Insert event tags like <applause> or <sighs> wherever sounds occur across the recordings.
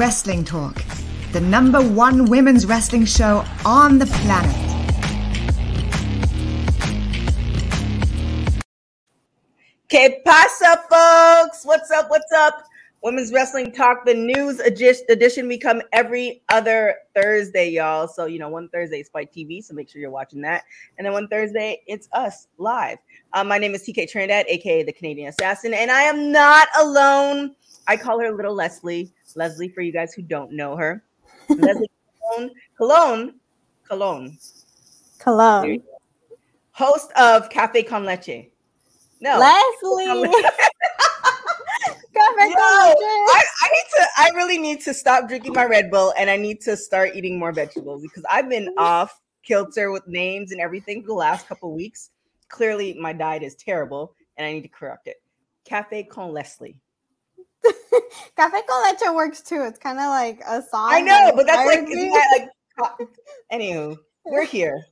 Wrestling Talk, the number one women's wrestling show on the planet. Que pasa, folks? What's up? What's up? Women's Wrestling Talk, the news edition. We come every other Thursday, y'all. So, you know, one Thursday is Spike TV, so make sure you're watching that. And then one Thursday, it's us live. Um, my name is TK Trinidad, aka the Canadian Assassin, and I am not alone. I call her Little Leslie. Leslie, for you guys who don't know her. Leslie Colon, Colon, Colon. Cologne. Host of Cafe Con Leche. No. Leslie. <laughs> Yo, I, I need to. I really need to stop drinking my Red Bull, and I need to start eating more vegetables because I've been off kilter with names and everything for the last couple weeks. Clearly, my diet is terrible, and I need to correct it. Cafe con Leslie. <laughs> Cafe con leche works too. It's kind of like a song. I know, but that's like, that like. Anywho, we're here.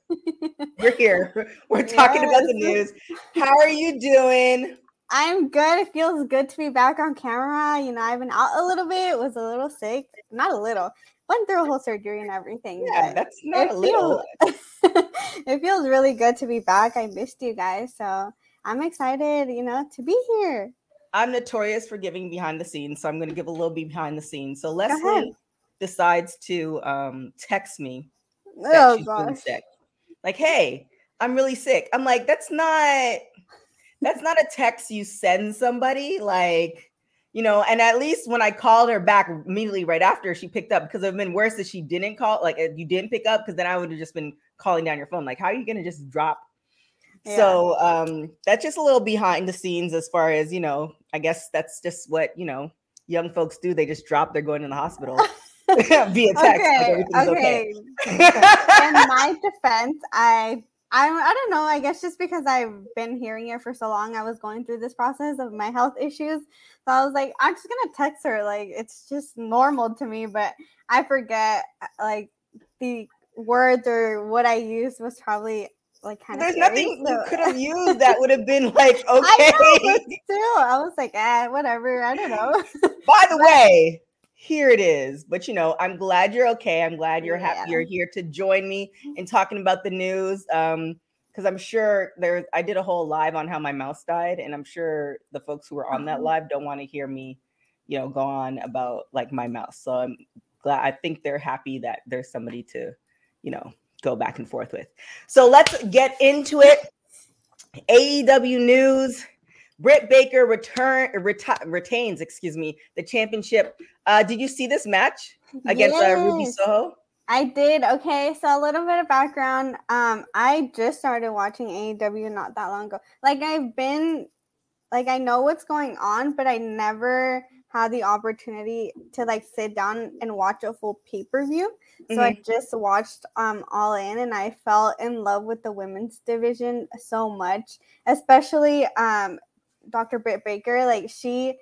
We're here. <laughs> We're talking about the news. How are you doing? I'm good. It feels good to be back on camera. You know, I've been out a little bit, was a little sick. Not a little. Went through a whole surgery and everything. Yeah, that's not a little. Feels, <laughs> it feels really good to be back. I missed you guys. So I'm excited, you know, to be here. I'm notorious for giving behind the scenes, so I'm going to give a little bit behind the scenes. So Leslie decides to um, text me that Oh she's really gosh. sick. Like, hey, I'm really sick. I'm like, that's not that's not a text you send somebody. Like, you know, and at least when I called her back immediately right after, she picked up because it would have been worse if she didn't call, like if you didn't pick up, because then I would have just been calling down your phone. Like, how are you gonna just drop? So um that's just a little behind the scenes as far as you know, I guess that's just what you know young folks do. They just drop, they're going to the hospital <laughs> <laughs> via text. like okay, everything's okay. In my defense, I I I don't know. I guess just because I've been hearing it for so long, I was going through this process of my health issues. So I was like, I'm just gonna text her. Like it's just normal to me, but I forget like the words or what I used was probably like kind of. There's nothing you could have <laughs> used that would have been like okay. I know, but <laughs> still, I was like, ah, whatever. I don't know. <laughs> By the way, here it is. But you know, I'm glad you're okay. I'm glad you're happy Yeah. you're here to join me in talking about the news. Um, because I'm sure there I did a whole live on how my mouse died, and I'm sure the folks who were on that Uh-huh. live don't want to hear me, you know, go on about like my mouse. So I'm glad I think they're happy that there's somebody to, you know, go back and forth with. So let's get into it. AEW news. Britt Baker return reti- retains, excuse me, the championship. Uh, did you see this match against uh, Ruby Soho? I did. Okay, so a little bit of background. Um, I just started watching AEW not that long ago. Like I've been, like I know what's going on, but I never had the opportunity to like sit down and watch a full pay per view. So I just watched um All In, and I fell in love with the women's division so much, especially um Dr. Britt Baker. Like she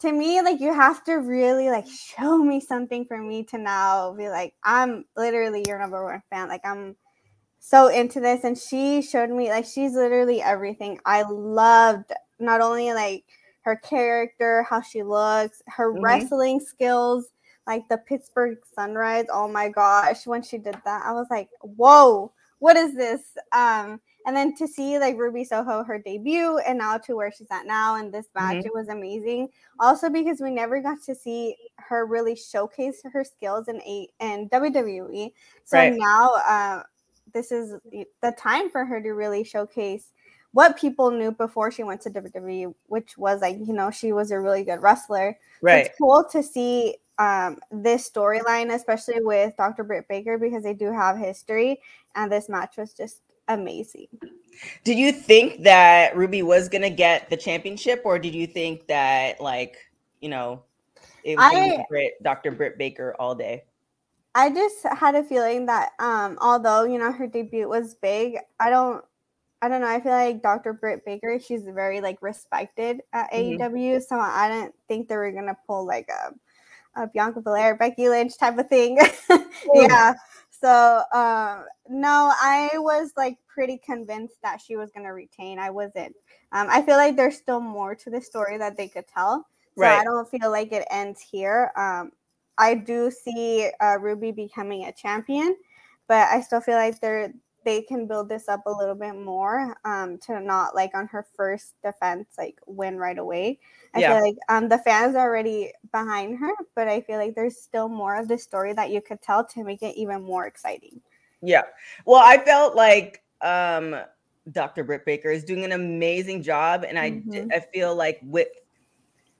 to me like you have to really like show me something for me to now be like i'm literally your number one fan like i'm so into this and she showed me like she's literally everything i loved not only like her character how she looks her Mhm. wrestling skills like the pittsburgh sunrise oh my gosh when she did that i was like whoa what is this um and then to see like ruby soho her debut and now to where she's at now in this match Mhm. it was amazing also because we never got to see her really showcase her skills in a in WWE. So Right. now uh, this is the time for her to really showcase what people knew before she went to WWE, which was like you know she was a really good wrestler. So Right. It's cool to see um, this storyline, especially with Dr. Britt Baker, because they do have history, and this match was just amazing. Did you think that Ruby was gonna get the championship, or did you think that like you know it was I- be Britt, Dr. Britt Baker all day? I just had a feeling that um although you know her debut was big, I don't I don't know, I feel like Dr. Britt Baker, she's very like respected at Mhm. AEW, so I didn't think they were gonna pull like a, a Bianca Belair, Becky Lynch type of thing. <laughs> yeah. So um no, I was like pretty convinced that she was gonna retain. I wasn't. Um, I feel like there's still more to the story that they could tell. So I don't feel like it ends here. Um, I do see uh, Ruby becoming a champion, but I still feel like they're they can build this up a little bit more um, to not like on her first defense like win right away. I yeah. feel like um, the fans are already behind her, but I feel like there's still more of the story that you could tell to make it even more exciting. Yeah. Well, I felt like um, Dr. Britt Baker is doing an amazing job, and I mm-hmm. I feel like with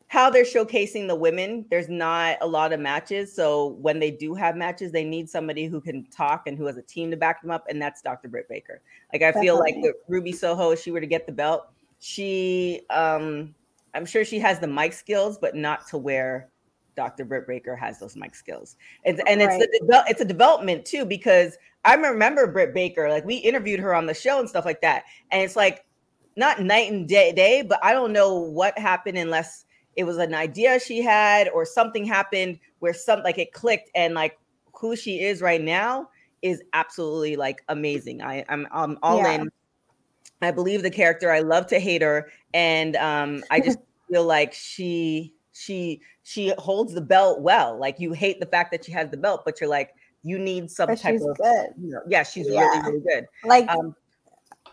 how they're showcasing the women, there's not a lot of matches. So when they do have matches, they need somebody who can talk and who has a team to back them up, and that's Dr. Britt Baker. Like I Definitely. feel like the Ruby Soho, if she were to get the belt, she um I'm sure she has the mic skills, but not to where Dr. Britt Baker has those mic skills. And, and right. it's the, it's a development too, because I remember Britt Baker, like we interviewed her on the show and stuff like that. And it's like not night and day, day but I don't know what happened unless it was an idea she had or something happened where some like it clicked and like who she is right now is absolutely like amazing. I, I'm I'm all yeah. in. I believe the character. I love to hate her, and um, I <laughs> just feel like she she she holds the belt well. Like you hate the fact that she has the belt, but you're like you need some but type of good. You know, yeah, she's yeah. really really good. Like, um,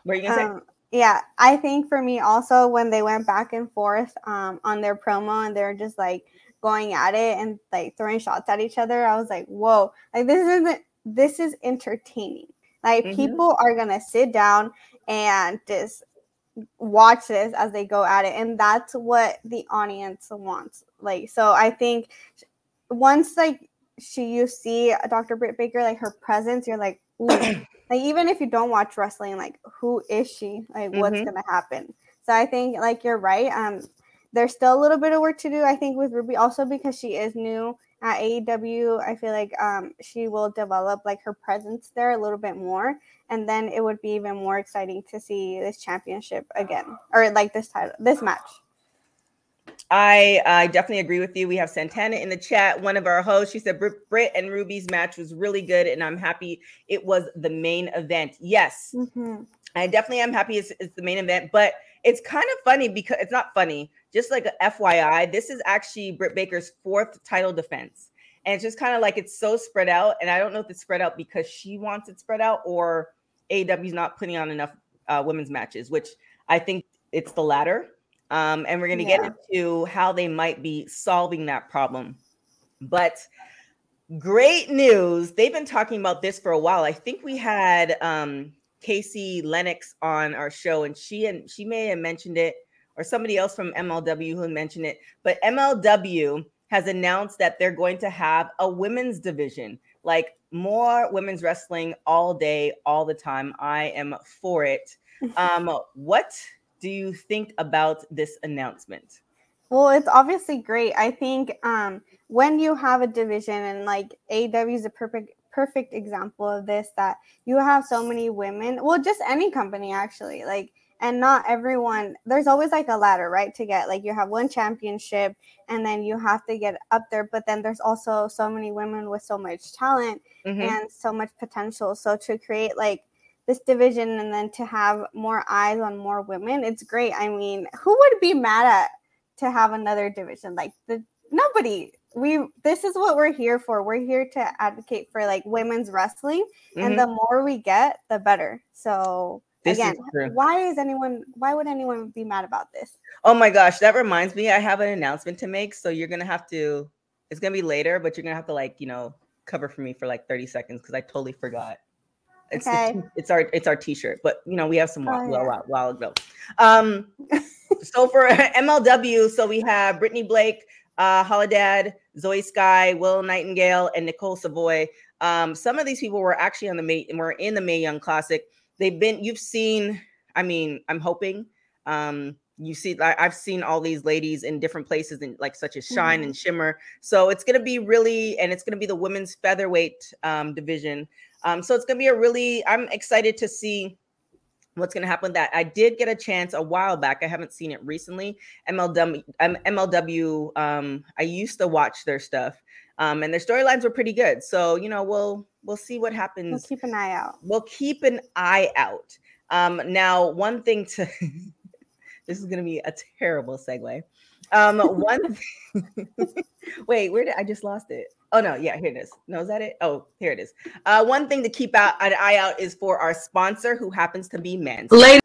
what are you gonna um, say? Yeah, I think for me also when they went back and forth um, on their promo and they're just like going at it and like throwing shots at each other, I was like, whoa, like this isn't this is entertaining. Like mm-hmm. people are gonna sit down and just watch this as they go at it, and that's what the audience wants. Like, so I think once like she you see Dr. Britt Baker, like her presence, you're like, <clears throat> like even if you don't watch wrestling like who is she? Like what's mm-hmm. gonna happen? So i think like you're right um there's still a little bit of work to do i think with ruby also because she is new at aew i feel like um she will develop like her presence there a little bit more and then it would be even more exciting to see this championship again or like this title this match I I definitely agree with you. We have Santana in the chat, one of our hosts. She said Britt and Ruby's match was really good, and I'm happy it was the main event. Yes, mm-hmm. I definitely am happy it's, it's the main event, but it's kind of funny because it's not funny. Just like a FYI, this is actually Britt Baker's fourth title defense, and it's just kind of like it's so spread out. And I don't know if it's spread out because she wants it spread out or AEW's not putting on enough uh, women's matches, which I think it's the latter um, and we're going to yeah. get into how they might be solving that problem. But great news. They've been talking about this for a while. I think we had um, Casey Lennox on our show, and she and she may have mentioned it, or somebody else from MLW who mentioned it. But MLW has announced that they're going to have a women's division, like more women's wrestling all day, all the time. I am for it. <laughs> Um, what do you think about this announcement? Well, it's obviously great. I think um, when you have a division and like AEW is a perfect perfect example of this that you have so many women, well just any company actually, like and not everyone there's always like a ladder, right? To get like you have one championship and then you have to get up there, but then there's also so many women with so much talent mm-hmm. and so much potential. So to create like this division and then to have more eyes on more women it's great. I mean who would be mad at to have another division? Like the nobody. We this is what we're here for. We're here to advocate for like women's wrestling mm-hmm. and the more we get the better. So this again is why is anyone why would anyone be mad about this? Oh my gosh that reminds me i have an announcement to make so you're gonna have to it's gonna be later but you're gonna have to like you know cover for me for like 30 seconds because i totally forgot it's okay. <laughs> it's our it's our t-shirt, but you know we have some while, oh, yeah. while, while ago. Um, <laughs> so for <laughs> MLW, so we have Brittany Blake, uh, Holidead, Zoey Skye, Willow Nightingale, and Nicole Savoy. Um, some of these people were actually on the May were in the Mae Young Classic. They've been you've seen. I mean, I'm hoping. Um, you see, like I, have seen all these ladies in different places, in like such as Shine mm-hmm. and Shimmer. So it's gonna be really, and it's gonna be the women's featherweight um, division. Um, so it's going to be a really, I'm excited to see what's going to happen with that. I did get a chance a while back. I haven't seen it recently. MLW, MLW um, I used to watch their stuff. Um, and their storylines were pretty good. So, you know, we'll we'll see what happens. We'll keep an eye out. We'll keep an eye out. Um, now, one thing to <laughs> this is gonna be a terrible segue. Um, one Thing, <laughs> <laughs> wait, where did I just lost it? Oh no, yeah, here it is. No, is that it? Oh, here it is. Uh, one thing to keep out an eye out is for our sponsor, who happens to be. Ladies,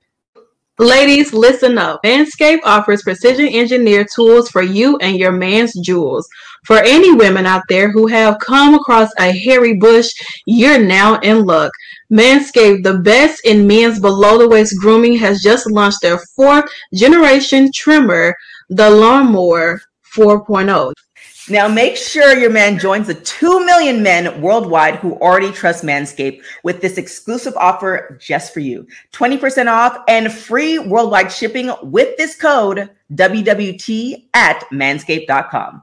ladies, listen up. Manscaped offers precision engineered tools for you and your man's jewels. For any women out there who have come across a hairy bush, you're now in luck. Manscaped, the best in men's below the waist grooming, has just launched their fourth generation trimmer, the Lawnmower 4.0. Now make sure your man joins the 2 million men worldwide who already trust Manscaped with this exclusive offer just for you. 20% off and free worldwide shipping with this code WWT at manscaped.com.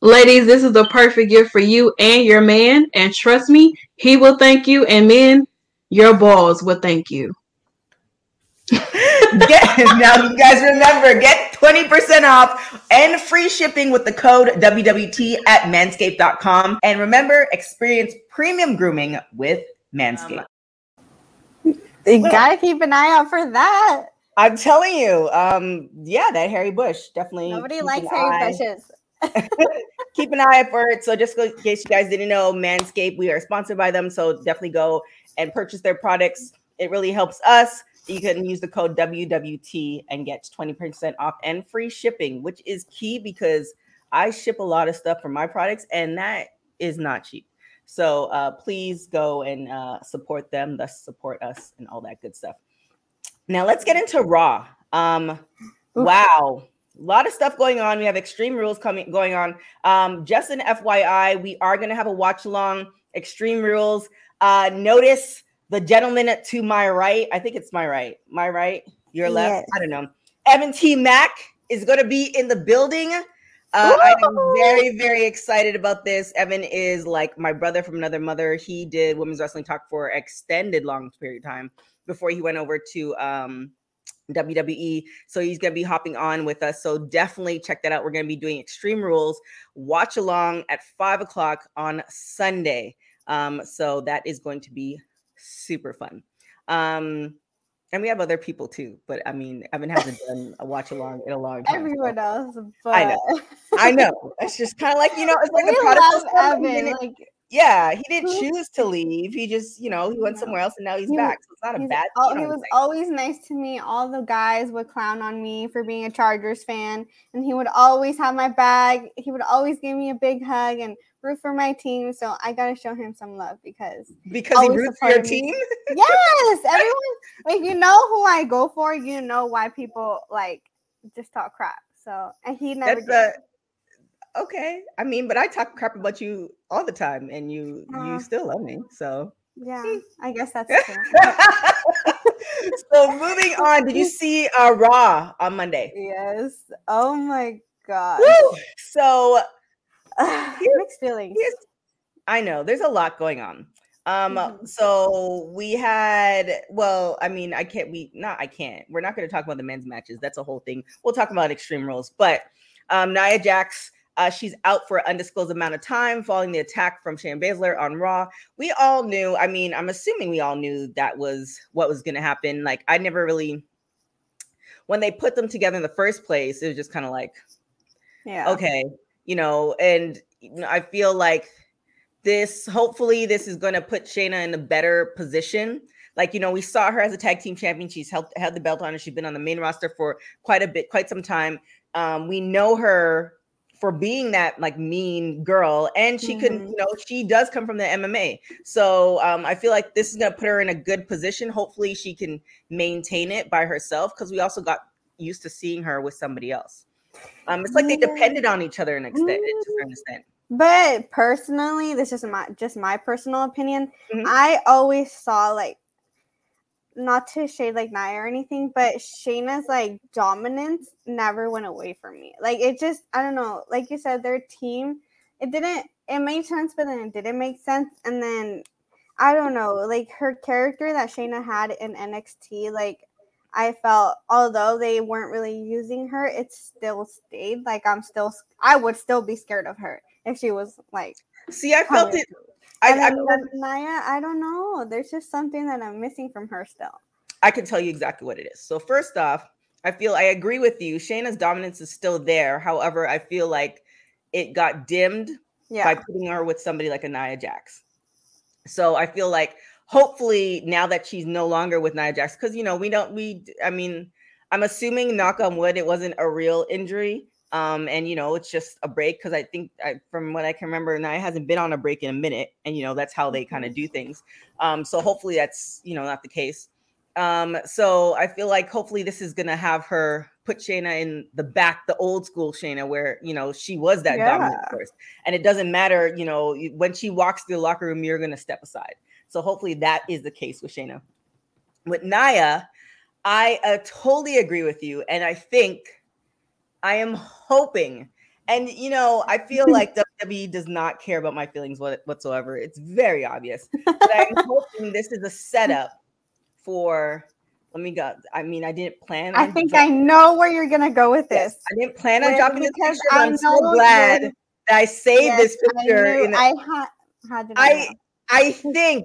Ladies, this is the perfect gift for you and your man. And trust me, he will thank you. And men, your balls will thank you. <laughs> get, now you guys remember, get 20% off and free shipping with the code WWT at manscaped.com. And remember, experience premium grooming with Manscaped. You gotta keep an eye out for that. I'm telling you, um, yeah, that hairy bush definitely. Nobody likes hairy eye. bushes. <laughs> keep an eye out for it. So, just in case you guys didn't know, Manscaped, we are sponsored by them. So, definitely go and purchase their products. It really helps us you can use the code WWT and get 20% off and free shipping, which is key because I ship a lot of stuff for my products and that is not cheap. So uh, please go and uh, support them, thus support us and all that good stuff. Now let's get into Raw. Um, wow, a lot of stuff going on. We have Extreme Rules coming going on. Um, just an FYI, we are going to have a watch along Extreme Rules. Uh, notice the gentleman to my right, I think it's my right, my right, your left, yes. I don't know. Evan T. Mack is going to be in the building. Uh, I am very, very excited about this. Evan is like my brother from another mother. He did women's wrestling talk for extended long period of time before he went over to um, WWE. So he's going to be hopping on with us. So definitely check that out. We're going to be doing Extreme Rules watch along at five o'clock on Sunday. Um, so that is going to be super fun. Um, and we have other people too, but I mean, Evan hasn't done a watch along in a long time. Everyone so. else, but I know, I know. It's just kind of like you know, it's like we the product love Evan. Like, yeah, he didn't choose to leave. He just, you know, he went somewhere else and now he's he back. So it's not a bad. All, he was always nice to me. All the guys would clown on me for being a Chargers fan, and he would always have my bag. He would always give me a big hug and root for my team. So I gotta show him some love because because he roots for your team. yes, everyone. <laughs> If you know who I go for, you know why people like just talk crap. So and he never. That's did. A, okay, I mean, but I talk crap about you all the time, and you uh, you still love me. So yeah, I guess that's true. <laughs> so moving on, did you <laughs> see uh Raw on Monday? Yes. Oh my god. So mixed feelings. I know there's a lot going on. Um, mm-hmm. so we had, well, I mean, I can't, we not, I can't, we're not going to talk about the men's matches. That's a whole thing. We'll talk about extreme rules, but um, Nia Jax, uh, she's out for an undisclosed amount of time following the attack from Shayna Baszler on Raw. We all knew, I mean, I'm assuming we all knew that was what was going to happen. Like, I never really, when they put them together in the first place, it was just kind of like, yeah, okay, you know, and I feel like this, hopefully, this is going to put Shayna in a better position. Like, you know, we saw her as a tag team champion. She's held, held the belt on her. She's been on the main roster for quite a bit, quite some time. Um, we know her for being that like mean girl and she mm-hmm. can you know she does come from the mma so um, i feel like this is going to put her in a good position hopefully she can maintain it by herself because we also got used to seeing her with somebody else um, it's like they depended on each other in extent, to an mm. extent. But personally, this is my just my personal opinion. Mm-hmm. I always saw like not to shade like Nia or anything, but Shayna's like dominance never went away from me. Like it just I don't know, like you said, their team, it didn't it made sense, but then it didn't make sense. And then I don't know, like her character that Shayna had in NXT, like I felt although they weren't really using her, it still stayed. Like I'm still, I would still be scared of her if she was like. See, I felt it. I, I, I, Nia, I don't know. There's just something that I'm missing from her still. I can tell you exactly what it is. So first off, I feel I agree with you. Shayna's dominance is still there. However, I feel like it got dimmed Yeah. by putting her with somebody like a Nia Jax. So I feel like hopefully now that she's no longer with Nia Jax, because you know we don't we I mean I'm assuming knock on wood it wasn't a real injury. Um, and you know, it's just a break because I think I, from what I can remember, Nia hasn't been on a break in a minute, and you know that's how they kind of do things. Um, so hopefully that's you know not the case. Um, so I feel like hopefully this is gonna have her put Shayna in the back, the old school Shayna, where you know she was that dominant Yeah. first, and it doesn't matter, you know, when she walks through the locker room, you're gonna step aside. So hopefully that is the case with Shayna. With Nia, I uh, totally agree with you, and I think I am hoping. And you know, I feel <laughs> like WWE does not care about my feelings what- whatsoever. It's very obvious. But I'm <laughs> hoping this is a setup for. Let me go. I mean, I didn't plan. I think I know where you're gonna go with Yes, this. I didn't plan on dropping this picture, I'm so glad you're- that I saved Yes, this picture. I, knew, the- I had. How I? I? I think,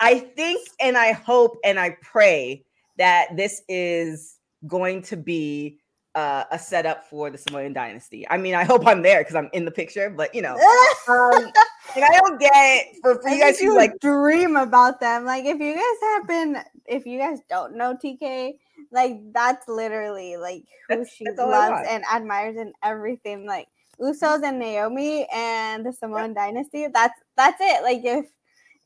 I think, and I hope and I pray that this is going to be uh, a setup for the Samoan dynasty. I mean, I hope I'm there because I'm in the picture, but you know, <laughs> um, and I don't get for, for you guys who like dream about them. Like if you guys have been, if you guys don't know TK, like that's literally like who That's- she that's loves and admires and everything. Like Usos and Naomi and the Samoan Dynasty. That's that's it. Like if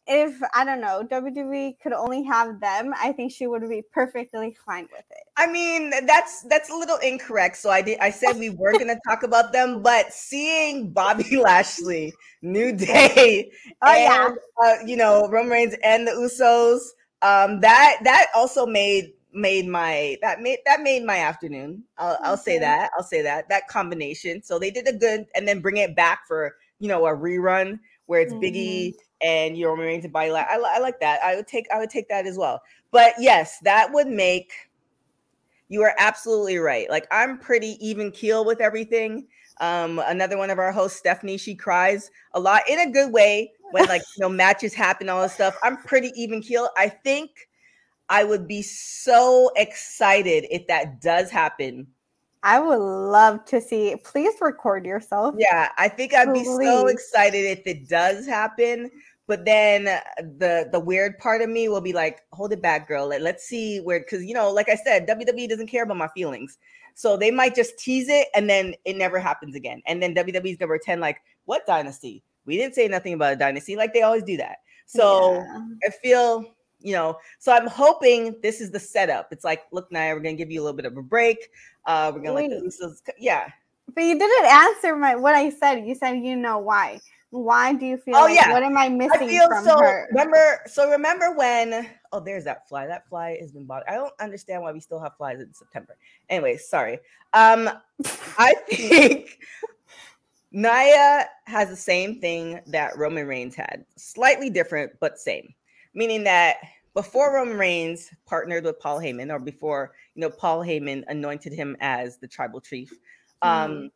if I don't know WWE could only have them, I think she would be perfectly fine with it. I mean, that's that's a little incorrect. So I did. I said we were going <laughs> to talk about them, but seeing Bobby <laughs> Lashley, New Day, Oh yeah, uh, you know, Roman Reigns and the Usos, um, that that also made made my that made that made my afternoon. I'll, I'll say that. I'll say that that combination. So they did a good, and then bring it back for you know a rerun where it's Biggie and you know, Roman Reigns and Bobby. La- I, I like that. I would take I would take that as well. But yes, that would make. You are absolutely right. Like I'm pretty even keel with everything. Um, another one of our hosts, Stephanie, she cries a lot in a good way when like you know matches happen, all this stuff. I'm pretty even keel. I think I would be so excited if that does happen. I would love to see. Please record yourself. Yeah, I think I'd be so excited if it does happen. But then the the weird part of me will be like, hold it back, girl. Let, let's see where because you know, like I said, WWE doesn't care about my feelings. So they might just tease it and then it never happens again. And then WWE's gonna pretend like, what dynasty? We didn't say nothing about a dynasty, like they always do that. So Yeah. I feel, you know, so I'm hoping this is the setup. It's like, look, Nia, we're gonna give you a little bit of a break. Uh, we're gonna let the yeah. But you didn't answer my what I said. You said you know why. Why do you feel Oh, like yeah. what am I missing I feel so. her? Remember, so remember when? Oh, there's that fly. That fly has been bought. I don't understand why we still have flies in September. Anyway, sorry. Um, I <laughs> think Nia has the same thing that Roman Reigns had, slightly different but same. Meaning that before Roman Reigns partnered with Paul Heyman, or before you know Paul Heyman anointed him as the tribal chief, um,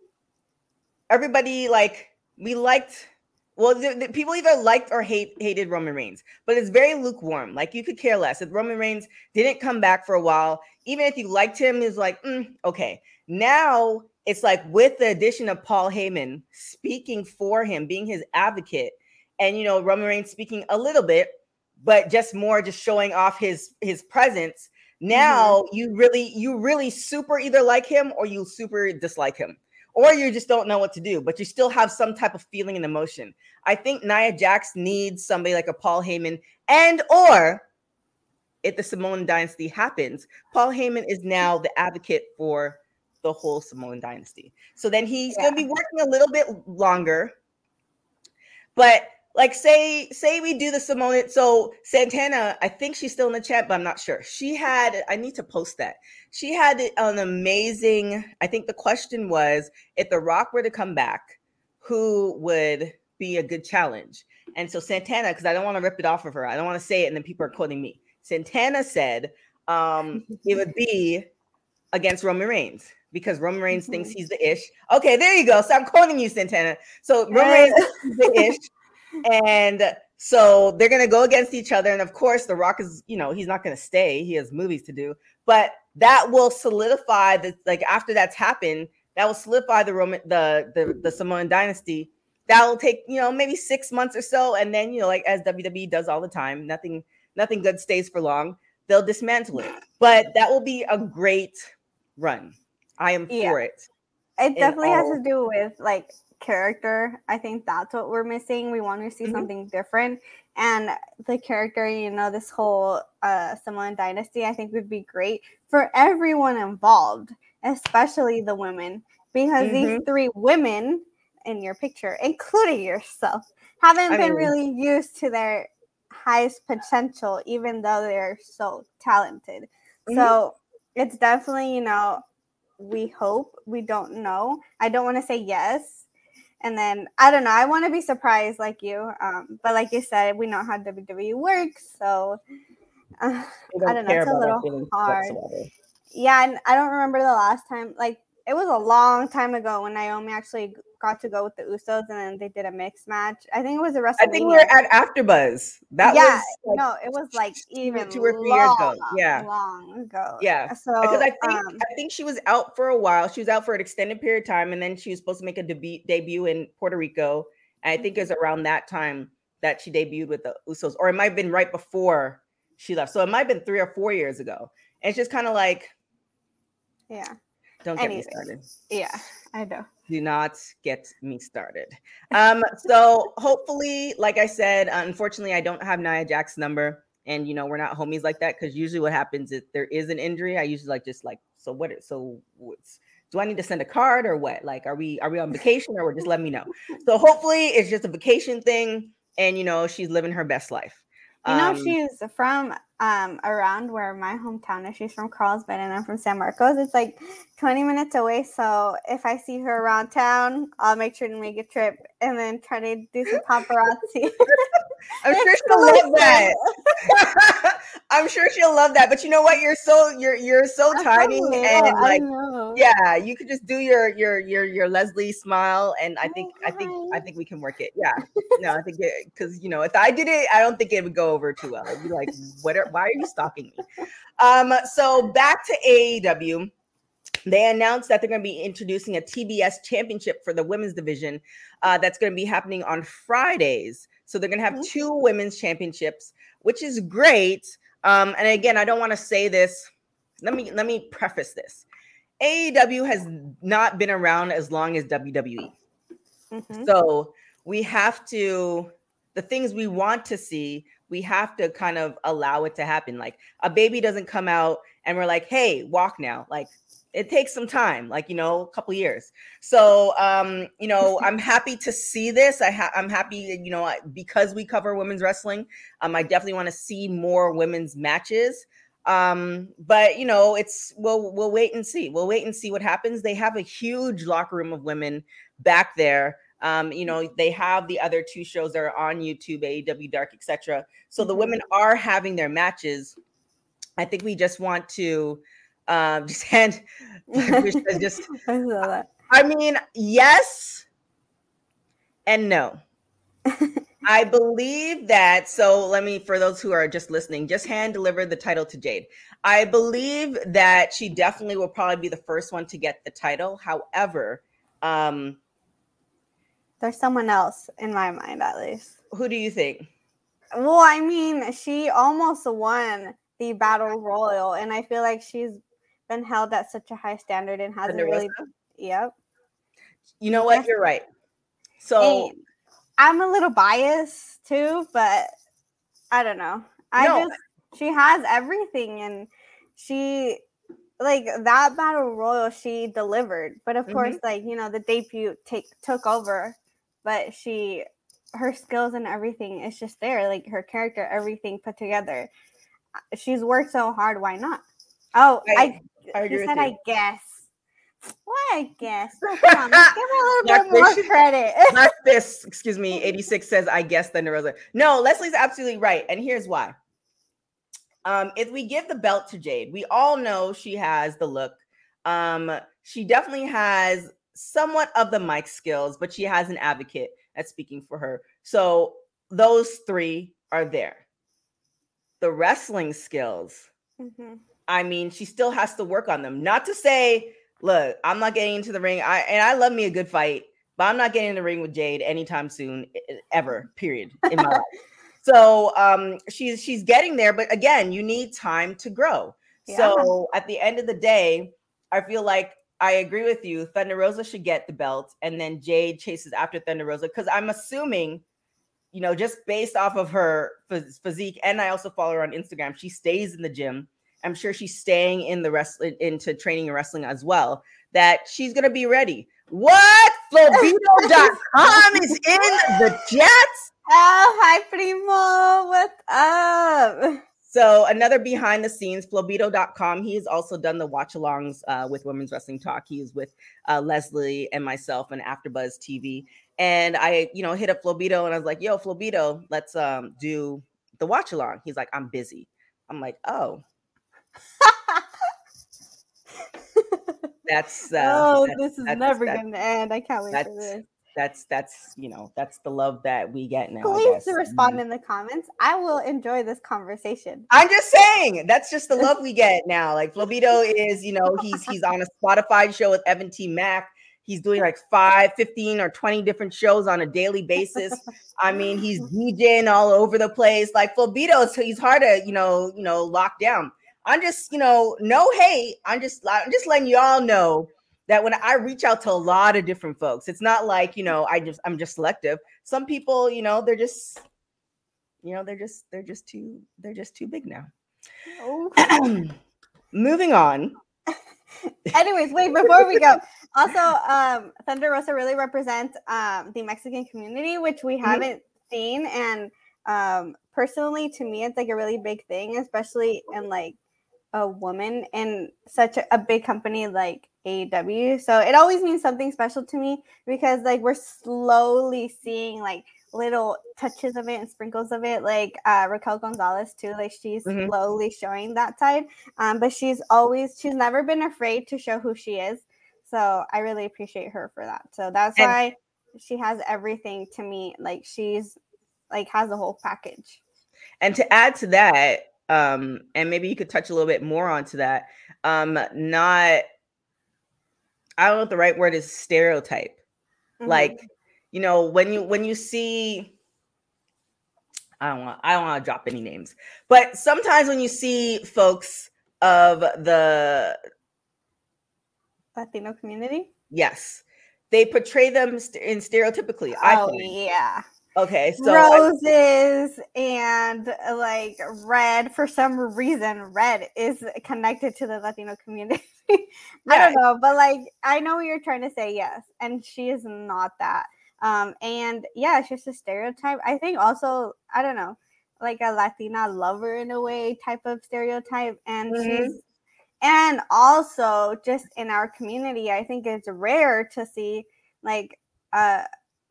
everybody like we liked well, the, the- people either liked or hate hated Roman Reigns, but it's very lukewarm. Like you could care less if Roman Reigns didn't come back for a while. Even if you liked him, it's like mm, okay. Now it's like with the addition of Paul Heyman speaking for him, being his advocate, and you know Roman Reigns speaking a little bit, but just more just showing off his his presence. Now you really you really super either like him or you super dislike him or you just don't know what to do, but you still have some type of feeling and emotion. I think Nia Jax needs somebody like a Paul Heyman, and or if the Samoan dynasty happens, Paul Heyman is now the advocate for the whole Samoan dynasty. So then he's going to be working a little bit longer. But like say say we do the Samoan so Santana, I think she's still in the chat, but I'm not sure. She had I need to post that. She had an amazing, I think the question was if The Rock were to come back, who would be a good challenge? And so Santana, because I don't want to rip it off of her, I don't want to say it and then people are quoting me. Santana said um, it would be against Roman Reigns because Roman Reigns thinks he's the ish. Okay, there you go. So I'm quoting you, Santana. So Roman Reigns is the ish. <laughs> And so they're gonna go against each other. And of course, The Rock is, you know, he's not gonna stay. He has movies to do, but that will solidify that like after that's happened, that will solidify the Roman the the, the Samoan dynasty that'll take you know maybe six months or so, and then you know like as WWE does all the time, nothing nothing good stays for long. They'll dismantle it, but that will be a great run. I am Yeah. for it. It definitely has to do with like character. I think that's what we're missing. We want to see Mhm. something different. And the character, you know, this whole uh Samoan dynasty, I think would be great for everyone involved, especially the women, because these Mhm. three women in your picture, including yourself, haven't I been mean- really used to their highest potential, even though they're so talented. Mhm. So it's definitely, you know, we hope we don't know i don't want to say yes and then i don't know i want to be surprised like you um but like you said we know how wwe works so uh, I don't know, it's a little hard. whatsoever. yeah and i don't remember the last time like it was a long time ago when naomi actually got to go with the usos and then they did a mixed match i think it was a wrestlemania I think we're at AfterBuzz. That yeah was like, no it was like even two or three years ago. Yeah. long ago Yeah, so because I think um, I think she was out for a while. She was out for an extended period of time, and then she was supposed to make a debut debut in Puerto Rico. And I think it was around that time that she debuted with the Usos, or it might have been right before she left. So it might have been three or four years ago. And it's just kind of like, yeah don't get me started. yeah i know do not get me started. Um, so <laughs> hopefully, like I said, unfortunately, I don't have Nia Jax's number, and you know we're not homies like that because usually what happens is there is an injury. I usually like just like so what? is- So what's do I need to send a card or what? Like, are we are we on vacation or just let me know? <laughs> So hopefully, it's just a vacation thing, and you know she's living her best life. You know, Um, she's from um around where my hometown is. She's from Carlsbad and I'm from San Marcos. It's like 20 minutes away. So if I see her around town, I'll make sure to make a trip and then try to do some paparazzi. <laughs> I'm sure <laughs> she'll love that. <laughs> I'm sure she'll love that. But you know what? You're so you're you're so tiny and like yeah you could just do your your your your leslie smile and i think i think i think we can work it yeah no i think it because you know if i did it i don't think it would go over too well i'd be like what are, why are you stalking me um so back to aew they announced that they're going to be introducing a tbs championship for the women's division uh, that's going to be happening on fridays so they're going to have Mhm. two women's championships which is great um and again i don't want to say this let me let me preface this AEW has not been around as long as WWE. Mhm. So we have to, the things we want to see, we have to kind of allow it to happen. Like a baby doesn't come out and we're like, hey, walk now. Like it takes some time, like, you know, a couple years. So, um, you know, I'm <laughs> happy to see this. I ha- I'm happy, you know, because we cover women's wrestling. Um, I definitely want to see more women's matches um but you know it's we'll we'll wait and see we'll wait and see what happens they have a huge locker room of women back there um you know they have the other two shows that are on youtube aew dark etc so the Mhm. women are having their matches i think we just want to um <laughs> just hand just <laughs> I saw that. I mean, yes and no. <laughs> I believe that. So let me, for those who are just listening, just hand deliver the title to Jade. I believe that she definitely will probably be the first one to get the title. However, um, There's someone else in my mind, at least. who do you think? Well, I mean, she almost won the battle royal, and I feel like she's been held at such a high standard and hasn't really. Yep. You know what? You're right. So And I'm a little biased too, but I don't know. I No. just she has everything, and she like that battle royal she delivered. But of mm-hmm. course, like you know, the debut take took over, but she her skills and everything is just there. Like her character, everything put together. Uh, She's worked so hard. Why not? Oh, I- I, I agree he with said. I guess. Why I guess? <laughs> On, give her a little bit more credit. Black <laughs> this, excuse me, 86 says, I guess Thunder Rosa. No, Leslie's absolutely right. And here's why. Um, if we give the belt to Jade, we all know she has the look. Um, she definitely has somewhat of the mic skills, but she has an advocate that's speaking for her. So those three are there. The wrestling skills, Mhm. I mean, she still has to work on them. Not to say, look, I'm not getting into the ring. I and I love me a good fight. but I'm not getting in the ring with Jade anytime soon, ever. <laughs> Period. In my life. So um, she's she's getting there, but again, you need time to grow. Yeah. So at the end of the day, I feel like I agree with you. Thunder Rosa should get the belt, and then Jade chases after Thunder Rosa because I'm assuming, you know, just based off of her phys- physique, and I also follow her on Instagram. She stays in the gym. I'm sure she's staying in the wrestling into training and wrestling as well. That she's gonna be ready. What? Flobito.com is in the <laughs> chat. Oh, hi, Primo. What's up? So another behind the scenes, Flobito.com. He has also done the watch alongs uh, with Women's Wrestling Talk. He is with uh, Leslie and myself and AfterBuzz TV. And I, you know, hit up Flobito and I was like, "Yo, Flobito, let's um do the watch along." He's like, "I'm busy." I'm like, "Oh." <laughs> that's uh, oh, that's, this is that's, never that's, gonna end. I can't wait for this that's that's you know that's the love that we get now. Please respond mm-hmm. in the comments. I will enjoy this conversation. I'm just saying that's just the love <laughs> we get now. Like Flobito is, you know, he's he's on a Spotify show with Evan T. Mack. He's doing like five, 15 or 20 different shows on a daily basis. I mean, he's <laughs> DJing all over the place. Like Flobito, so he's hard to, you know, you know, lock down. I'm just, you know, no hate. I'm just I'm just letting y'all know that when I reach out to a lot of different folks, it's not like, you know, I just I'm just selective. Some people, you know, they're just you know, they're just they're just too they're just too big now. Oh. <clears throat> Moving on. <laughs> Anyways, wait, before we go. Also, um Thunder Rosa really represents um the Mexican community, which we mm-hmm. haven't seen. And um personally to me it's like a really big thing, especially in like a woman in such a, a big company like AEW. So it always means something special to me because like we're slowly seeing like little touches of it and sprinkles of it. Like uh, Raquel Gonzalez too, like she's mm-hmm. slowly showing that side. Um, but she's always she's never been afraid to show who she is. So I really appreciate her for that. So that's and- why she has everything to me. Like she's like has the whole package. And to add to that, um, and maybe you could touch a little bit more onto that. Um, not I don't know what the right word is stereotype. Mm-hmm. Like, you know, when you when you see I don't want I don't want to drop any names, but sometimes when you see folks of the Latino community, yes, they portray them in stereotypically. Oh yeah, Okay, so roses I, and uh, like red for some reason, red is connected to the Latino community. <laughs> <laughs> I don't know, but like I know what you're trying to say yes, and she is not that. Um, and yeah, it's just a stereotype. I think also, I don't know, like a Latina lover in a way type of stereotype, and mm-hmm. she's and also just in our community, I think it's rare to see like uh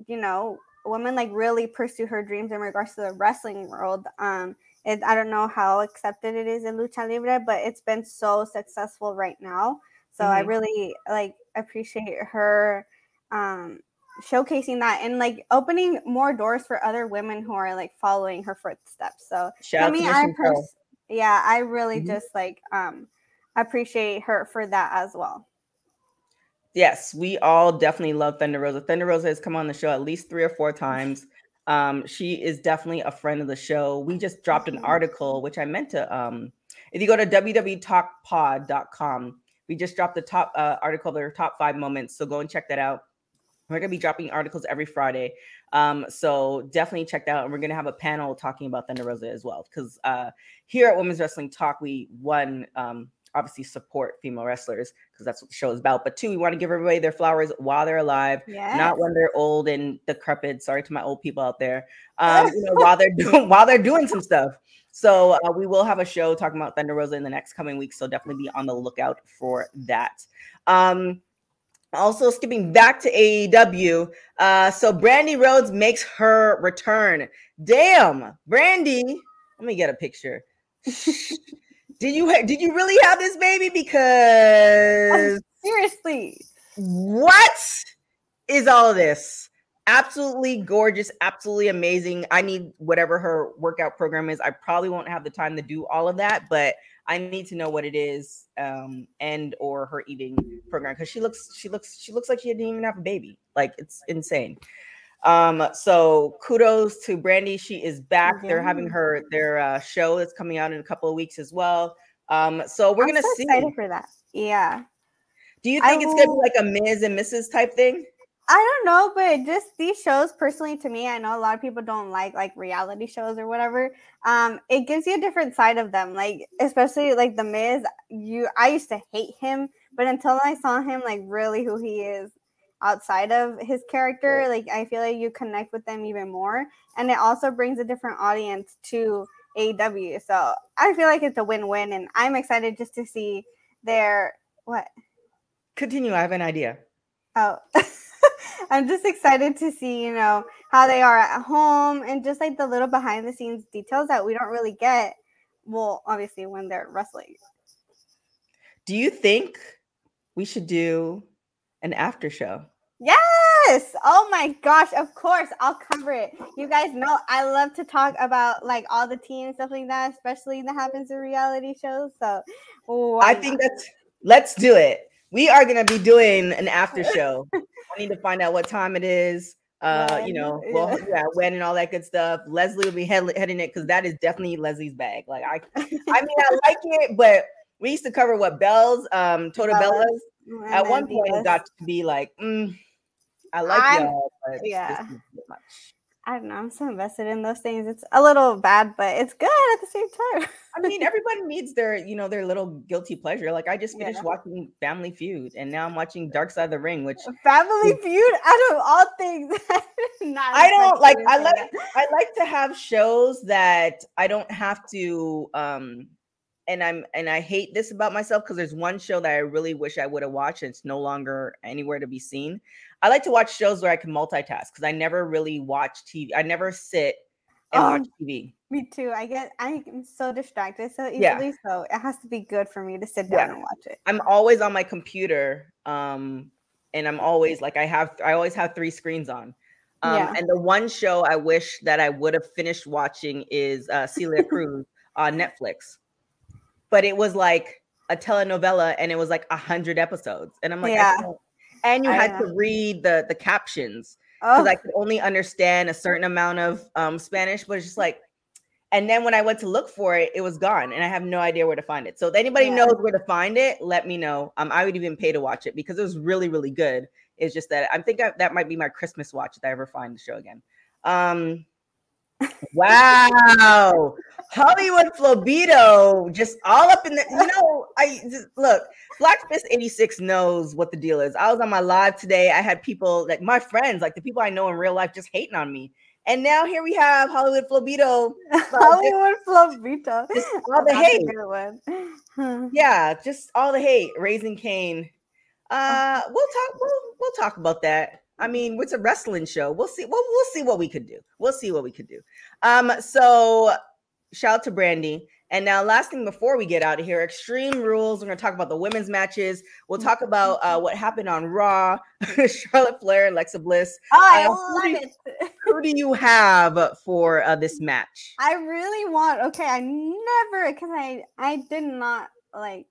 you know woman like really pursue her dreams in regards to the wrestling world. Um, it, I don't know how accepted it is in lucha libre, but it's been so successful right now. So mm-hmm. I really like appreciate her um, showcasing that and like opening more doors for other women who are like following her footsteps. So Shout I mean, I pers- yeah, I really mm-hmm. just like um appreciate her for that as well. Yes, we all definitely love Thunder Rosa. Thunder Rosa has come on the show at least three or four <laughs> times. Um, she is definitely a friend of the show. We just dropped an article, which I meant to. Um, if you go to www.talkpod.com, we just dropped the top uh, article, their top five moments. So go and check that out. We're going to be dropping articles every Friday. Um, so definitely check that out. And we're going to have a panel talking about Thunder Rosa as well. Because uh, here at Women's Wrestling Talk, we won um, obviously support female wrestlers because that's what the show is about. But two, we want to give everybody their flowers while they're alive, yes. not when they're old and decrepit. Sorry to my old people out there. Um, you know, <laughs> while they're doing while they're doing some stuff. So uh, we will have a show talking about Thunder Rosa in the next coming weeks. So definitely be on the lookout for that. Um, also skipping back to AEW. Uh, so Brandi Rhodes makes her return. Damn, Brandi, Let me get a picture. <laughs> Did you did you really have this baby? Because <laughs> seriously, what is all of this? absolutely gorgeous, absolutely amazing. I need whatever her workout program is. I probably won't have the time to do all of that, but I need to know what it is um and or her eating program because she looks she looks she looks like she didn't even have a baby. Like it's insane. Um so kudos to Brandi. She is back. They're having her their uh, show that's coming out in a couple of weeks as well. Um so we're I'm gonna so see. excited for that. Yeah. Do you I think it's gonna be like a Miz and Mrs. type thing? I don't know, but just these shows personally to me, I know a lot of people don't like like reality shows or whatever. Um, it gives you a different side of them. Like especially like the Miz, you I used to hate him, but until I saw him like really who he is outside of his character, like I feel like you connect with them even more. And it also brings a different audience to AEW. So I feel like it's a win-win and I'm excited just to see their what Continue. I have an idea. Oh, <laughs> I'm just excited to see, you know, how they are at home and just like the little behind the scenes details that we don't really get. Well, obviously, when they're wrestling. Do you think we should do an after show? Yes. Oh my gosh. Of course. I'll cover it. You guys know I love to talk about like all the tea and stuff like that, especially that happens in reality shows. So I not? think that's let's do it. We are gonna be doing an after <laughs> show. I need to find out what time it is. Uh, you know, well, yeah. yeah, when and all that good stuff. Leslie will be head, heading it because that is definitely Leslie's bag. Like I, I mean, I <laughs> like it, but we used to cover what Bellas, um, Toto At one point, it got to be like, mm, I like I'm- y'all, but yeah. much. I don't know. I'm so invested in those things. It's a little bad, but it's good at the same time. I mean, <laughs> everybody needs their, you know, their little guilty pleasure. Like I just finished Yeah. watching Family Feud, and now I'm watching Dark Side of the Ring, which Family Feud out of all things. <laughs> Not I don't like. I like. I like to have shows that I don't have to. um And I'm and I hate this about myself because there's one show that I really wish I would have watched. And it's no longer anywhere to be seen. I like to watch shows where I can multitask because I never really watch TV. I never sit and Oh, watch TV. Me too. I get I'm so distracted so easily. Yeah. So it has to be good for me to sit down Yeah. and watch it. I'm always on my computer. Um, and I'm always like I have I always have three screens on. Um, Yeah. and the one show I wish that I would have finished watching is uh Celia Cruz on Netflix. But it was like a telenovela and it was like a hundred episodes. And I'm like, Yeah. and you I had to read the the captions because Oh, I could only understand a certain amount of um Spanish, but it's just like and then when I went to look for it, it was gone, and I have no idea where to find it. So if anybody Yeah. knows where to find it, let me know. Um, I would even pay to watch it because it was really, really good. It's just that I think I, that might be my Christmas watch if I ever find the show again. Um, wow, Hollywood Flobito, just all up in the. You know, I just, look. Black Fist 86 knows what the deal is. I was on my live today. I had people like my friends, like the people I know in real life, just hating on me. And now here we have Hollywood Flobito. <laughs> Hollywood Flobito. Just all the hate. <laughs> Yeah, just all the hate. Raising Cane. Uh, we'll talk. We'll, we'll talk about that. I mean, it's a wrestling show. We'll see. We'll, we'll see what we could do. We'll see what we could do. Um, so shout out to Brandi. And now, last thing before we get out of here, Extreme Rules. We're gonna talk about the women's matches. We'll talk about uh, what happened on Raw. <laughs> Charlotte Flair, and Alexa Bliss. Oh, I Uh, love who it. <laughs> Who do you have for uh, this match? I really want. Okay, I never because I I did not like.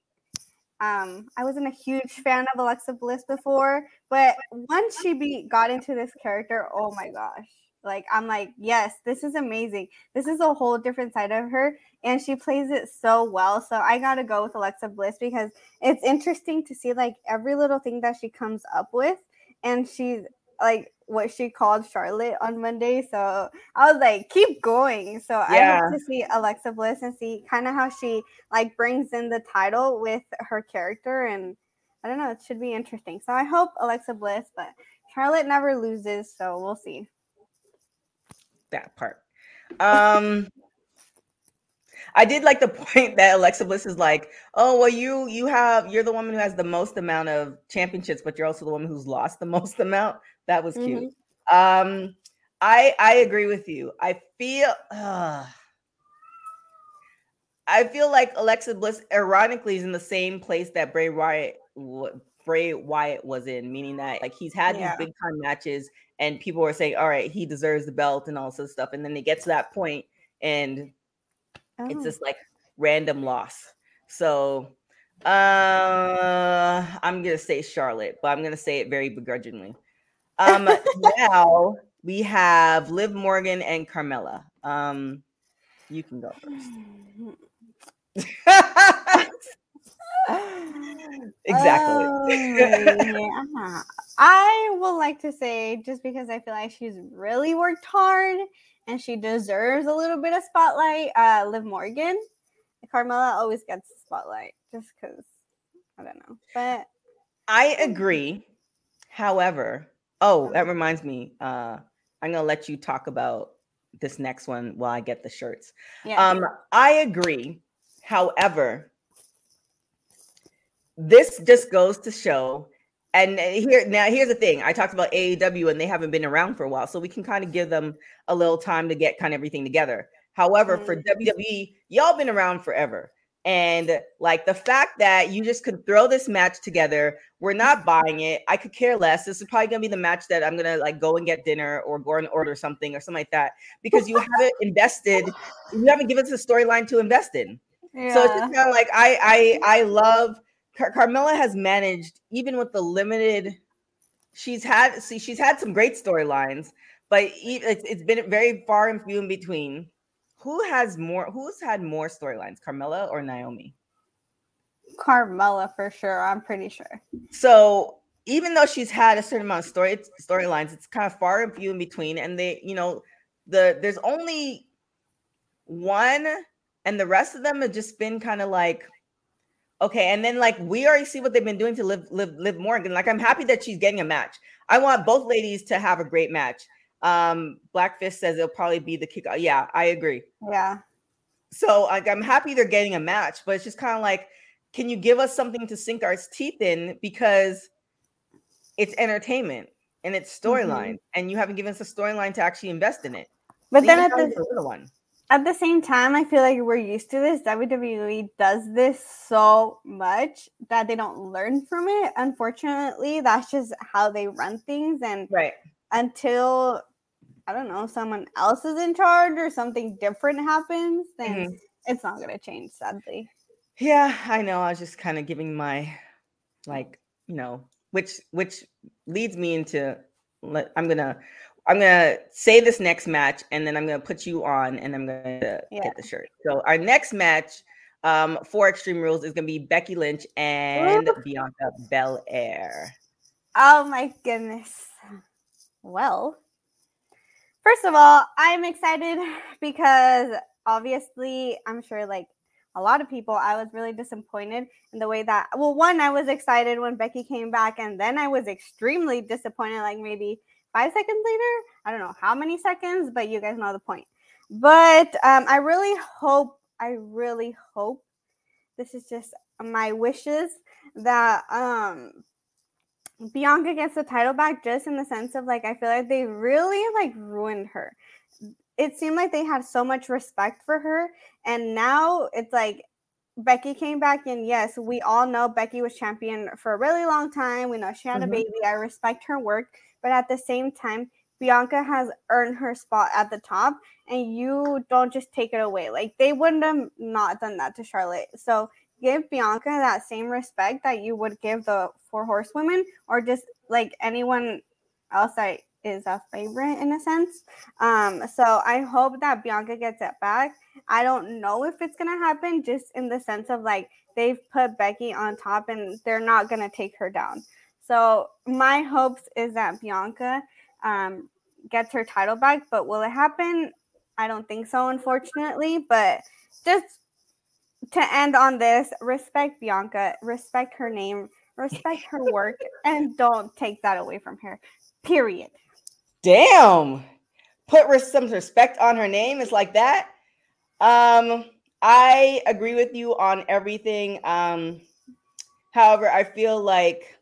Um, I wasn't a huge fan of Alexa Bliss before, but once she be got into this character, oh my gosh! Like I'm like, yes, this is amazing. This is a whole different side of her, and she plays it so well. So I gotta go with Alexa Bliss because it's interesting to see like every little thing that she comes up with, and she's like what she called Charlotte on Monday. So I was like, keep going. So I Yeah. hope to see Alexa Bliss and see kind of how she like brings in the title with her character. And I don't know, it should be interesting. So I hope Alexa Bliss, but Charlotte never loses. So we'll see. that part. Um I did like the <laughs> point that Alexa Bliss is like, oh well, you you have you're the woman who has the most amount of championships, but you're also the woman who's lost the <laughs> most amount. That was cute. Um, I I agree with you. I feel uh, I feel like Alexa Bliss, ironically, is in the same place that Bray Wyatt Bray Wyatt was in, meaning that like he's had Yeah. these big time matches and people were saying, all right, he deserves the belt and all this stuff. And then they get to that point and it's Oh. just like random loss. So uh I'm gonna say Charlotte, but I'm gonna say it very begrudgingly. Um now we have Liv Morgan and Carmella. Um you can go first. <laughs> exactly. Oh, <laughs> yeah. I will like to say just because I feel like she's really worked hard and she deserves a little bit of spotlight. Uh, Liv Morgan, Carmella always gets the spotlight just because I don't know, but I agree. However, oh, that reminds me. Uh, I'm gonna let you talk about this next one while I get the shirts. yeah, Um, I agree. However, this just goes to show. And uh, here now, here's the thing. I talked about AEW, and they haven't been around for a while, so we can kind of give them a little time to get kind of everything together. However, for Mhm. WWE, y'all been around forever. And like the fact that you just could throw this match together, we're not <laughs> buying it. I could care less. This is probably gonna be the match that I'm gonna like go and get dinner or go and order something or something like that because you <laughs> haven't invested, you haven't given us a storyline to invest in. yeah. So it's just kind of like I I I love Car- Carmella has managed even with the limited. She's had see she's had some great storylines, but it's it's been very far and few in between. Who has more? Who's had more storylines, Carmella or Naomi? Carmella for sure. I'm pretty sure. So even though she's had a certain amount of story storylines, it's kind of far and few in between. And they, you know, the there's only one, and the rest of them have just been kind of like, okay. And then like we already see what they've been doing to Liv Liv Liv Morgan. Like I'm happy that she's getting a match. I want both ladies to have a great match. Um, Black Fist says it'll probably be the kick. Yeah, I agree. Yeah. So like I'm happy they're getting a match, but it's just kind of like, can you give us something to sink our teeth in because it's entertainment and it's storyline, and you haven't given us a storyline to actually invest in it. But then at the the little one. at the same time, I feel like we're used to this. WWE does this so much that they don't learn from it. Unfortunately, that's just how they run things. And Right. until I don't know, someone else is in charge or something different happens, then Mhm. it's not gonna change, sadly. Yeah, I know. I was just kind of giving my like, you know, which which leads me into let I'm gonna I'm gonna say this next match and then I'm gonna put you on and I'm gonna Yeah. get the shirt. So our next match um for Extreme Rules is gonna be Becky Lynch and Bianca Belair. Oh my goodness. Well, first of all, I'm excited <laughs> because obviously, I'm sure like a lot of people, I was really disappointed in the way that, well, one, I was excited when Becky came back, and then I was extremely disappointed, like maybe five seconds later. I don't know how many seconds, but you guys know the point. But um, I really hope, I really hope this is just my wishes that um Bianca gets the title back just in the sense of like I feel like they really like ruined her. It seemed like they had so much respect for her and now it's like Becky came back and yes, we all know Becky was champion for a really long time. We know she had Mhm. a baby. I respect her work, but at the same time Bianca has earned her spot at the top and you don't just take it away. Like they wouldn't have not done that to Charlotte. So give Bianca that same respect that you would give the four horsewomen or just like anyone else that is a favorite in a sense. Um, so I hope that Bianca gets it back. I don't know if it's gonna happen, just in the sense of like they've put Becky on top and they're not gonna take her down. So my hopes is that Bianca um, gets her title back, but will it happen? I don't think so, unfortunately. But just to end on this, respect Bianca, respect her name, respect her <laughs> work, and don't take that away from her. Period. Damn. Put res- some respect on her name. It's like that. Um, I agree with you on everything. Um, however, I feel like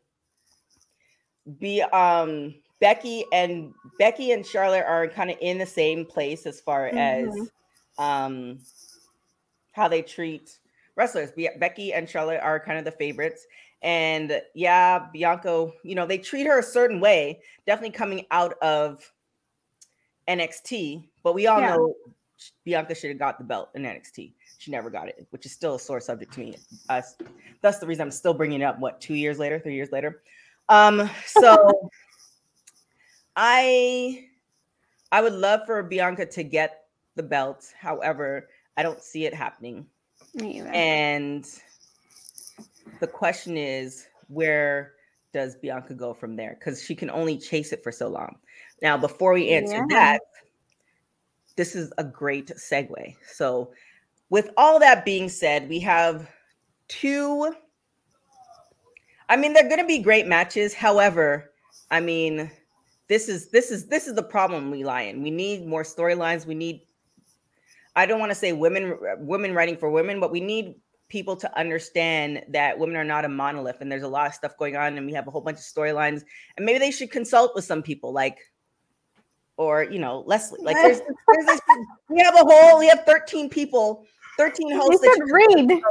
be um Becky and Becky and Charlotte are kind of in the same place as far as Mhm. um how they treat wrestlers. Be- Becky and Charlotte are kind of the favorites, And yeah, Bianca, you know, they treat her a certain way, definitely coming out of NXT, but we all Yeah. know Bianca should have got the belt in NXT. She never got it, which is still a sore subject to me. Uh, that's the reason I'm still bringing it up. What two years later, three years later? Um, so <laughs> I I would love for Bianca to get the belt. However, I don't see it happening. And the question is, where does Bianca go from there? Because she can only chase it for so long. Now, before we answer Yeah. that, this is a great segue. So, with all that being said, we have two. I mean, they're going to be great matches. However, I mean, this is this is this is the problem we lie in. We need more storylines. We need. I don't want to say women uh, women writing for women, but we need people to understand that women are not a monolith and there's a lot of stuff going on and we have a whole bunch of storylines and maybe they should consult with some people like or you know Leslie like there's, <laughs> there's this, we have a whole we have 13 people 13 you hosts that should read.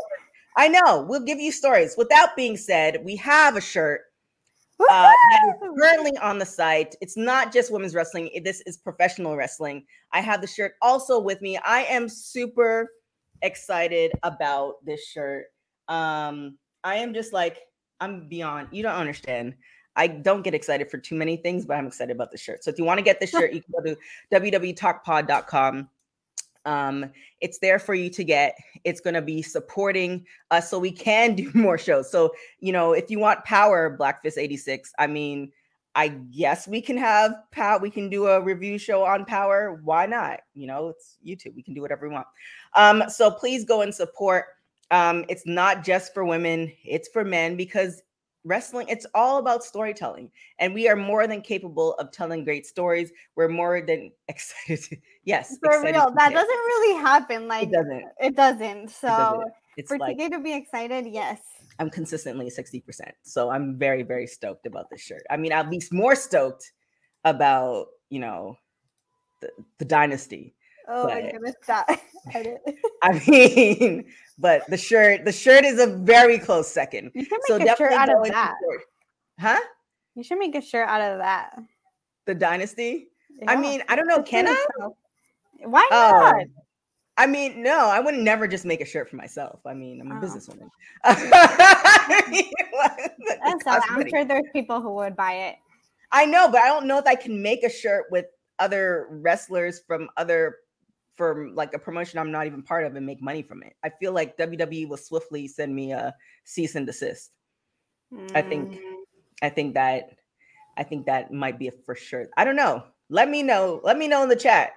I know we'll give you stories with that being said we have a shirt uh, that is <laughs> currently on the site. It's not just women's wrestling. This is professional wrestling. I have the shirt also with me. I am super excited about this shirt. Um, I am just like, I'm beyond, you don't understand. I don't get excited for too many things, but I'm excited about the shirt. So if you want to get the <laughs> shirt, you can go to www.talkpod.com. Um, it's there for you to get. It's going to be supporting us so we can <laughs> do more shows. So, you know, if you want power, Black Fist 86, I mean, I guess we can have power. We can do a review show on power. Why not? You know, it's YouTube. We can do whatever we want. Um, so please go and support. Um, it's not just for women, it's for men because wrestling, it's all about storytelling. And we are more than capable of telling great stories. We're more than <laughs> excited. to- yes, For excited real, that doesn't really happen. Like it doesn't. It doesn't. So It doesn't. It's for like TK to be excited, yes. I'm consistently 60%. So I'm very, very stoked about this shirt. I mean, at least more stoked about, you know, the, the dynasty. Oh my But- goodness, that <laughs> edit. <laughs> I mean, but the shirt, the shirt is a very close second. You should So make a shirt out of that. Huh? You should make a shirt out of that. The dynasty? I mean, I don't know. Can I? Why Oh, not? I mean, no, I would never just make a shirt for myself. I mean, I'm a Oh. businesswoman. <laughs> I mean, That's all. I'm sure there's people who would buy it. I know, but I don't know if I can make a shirt with other wrestlers from other from like a promotion I'm not even part of and make money from it. I feel like WWE will swiftly send me a cease and desist. I think- Mm, I think that I think that might be a for sure. I don't know. Let me know. Let me know in the chat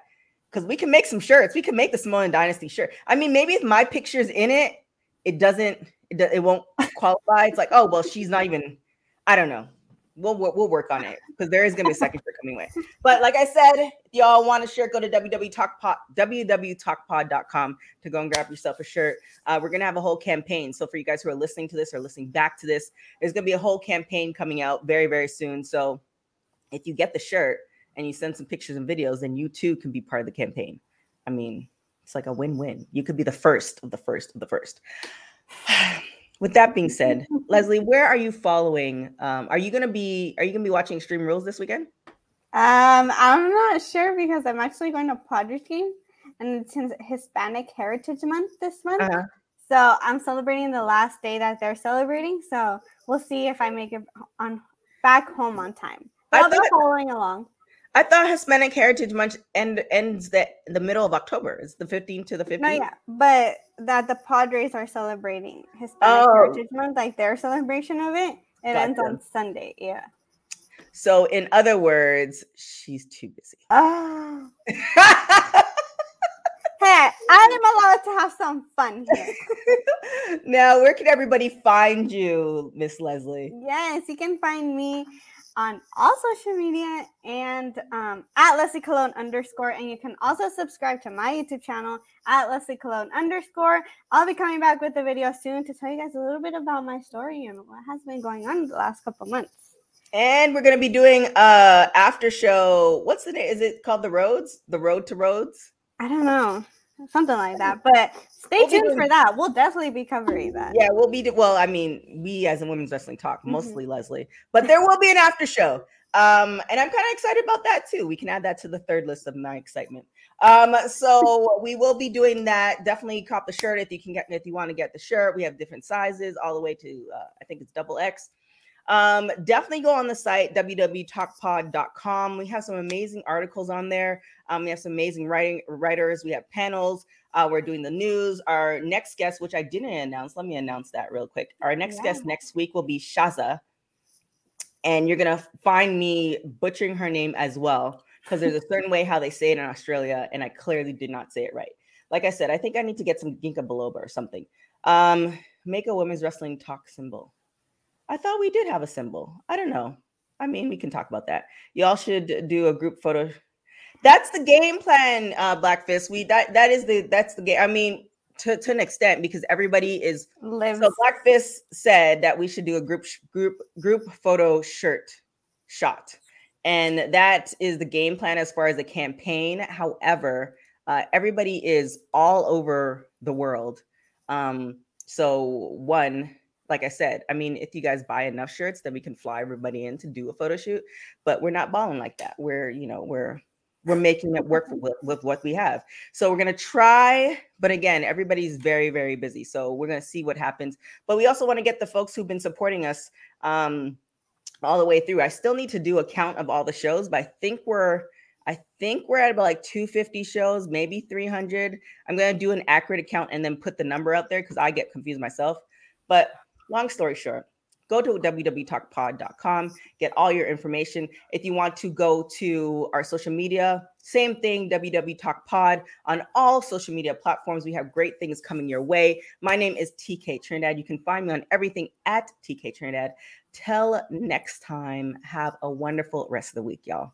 because we can make some shirts. We can make the Samoan Dynasty shirt. I mean, maybe if my picture's in it, it doesn't. It, it won't qualify. It's like, oh well, she's not even. I don't know. We'll we'll, work on it because there is gonna be a second shirt coming away. <laughs> But like I said, if y'all want a shirt, go to www.talkpod www.talkpod.com to go and grab yourself a shirt. Uh, we're gonna have a whole campaign. So for you guys who are listening to this or listening back to this, there's gonna be a whole campaign coming out very very soon. So if you get the shirt and you send some pictures and videos, then you too can be part of the campaign. I mean, it's like a win-win. You could be the first of the first of the first. <sighs> <sighs> <sighs> With that being said, Leslie, where are you following? Um, are you gonna be are you gonna be watching Extreme Rules this weekend? Um, I'm not sure because I'm actually going to Padres game, and it's Hispanic Heritage Month this month. Uh-huh. So I'm celebrating the last day that they're celebrating. So we'll see if I make it on back home on time. I'll be following along. I thought Hispanic Heritage Month end ends the the middle of October. It's the 15th to the 15th. No, yeah, but that the Padres are celebrating Hispanic Oh. Heritage Month, like their celebration of it. It ends on Sunday. Yeah. So in other words, she's too busy. Oh. <laughs> Hey, I'm allowed to have some fun here. <laughs> now, where can everybody find you, Miss Leslie? Yes, you can find me on all social media and um, at Leslie Cologne underscore. And you can also subscribe to my YouTube channel at Leslie Cologne underscore. I'll be coming back with a video soon to tell you guys a little bit about my story and what has been going on the last couple months. And we're gonna be doing uh after show. What's the name? Is it called the Rhodes? The Road to Rhodes? I don't know. Something like that. But stay We'll tuned doing- for that. We'll definitely be covering that. Yeah, we'll be well. I mean, we as in women's wrestling talk, Mhm. mostly Leslie, but there will be an after show. Um, and I'm kind of excited about that too. We can add that to the third list of my excitement. Um, so we will be doing that. Definitely cop the shirt if you can get if you want to get the shirt. We have different sizes, all the way to uh, I think it's double X. Um, definitely go on the site www.talkpod.com. We have some amazing articles on there. Um, we have some amazing writing writers. We have panels. Uh, we're doing the news. Our next guest, which I didn't announce, let me announce that real quick. Our next Yeah. guest next week will be Shazza. And you're gonna find me butchering her name as well, because there's a certain way how they say it in Australia, and I clearly did not say it right. Like I said, I think I need to get some ginkgo biloba or something. Um, make a women's wrestling talk symbol. I thought we did have a symbol. I don't know. I mean, we can talk about that. Y'all should do a group photo. That's the game plan, uh, Black Fist. We that that is the that's the game. I mean, to, to an extent, because everybody is Lives. so Black Fist said that we should do a group group group photo shirt shot, and that is the game plan as far as the campaign. However, uh, everybody is all over the world. Um, so one, like I said, I mean, if you guys buy enough shirts, then we can fly everybody in to do a photo shoot. But we're not balling like that. We're you know we're we're making it work with, with what we have. So we're gonna try, but again, everybody's very, very busy. So we're gonna see what happens. But we also want to get the folks who've been supporting us um, all the way through. I still need to do a count of all the shows, but I think we're I think we're at about like 250 shows, maybe 300. I'm gonna do an accurate account and then put the number out there because I get confused myself. But long story short, go to www.talkpod.com, get all your information. If you want to go to our social media, same thing, www.talkpod on all social media platforms. We have great things coming your way. My name is TK Trinidad. You can find me on everything at TK Trinidad. Till next time, have a wonderful rest of the week, y'all.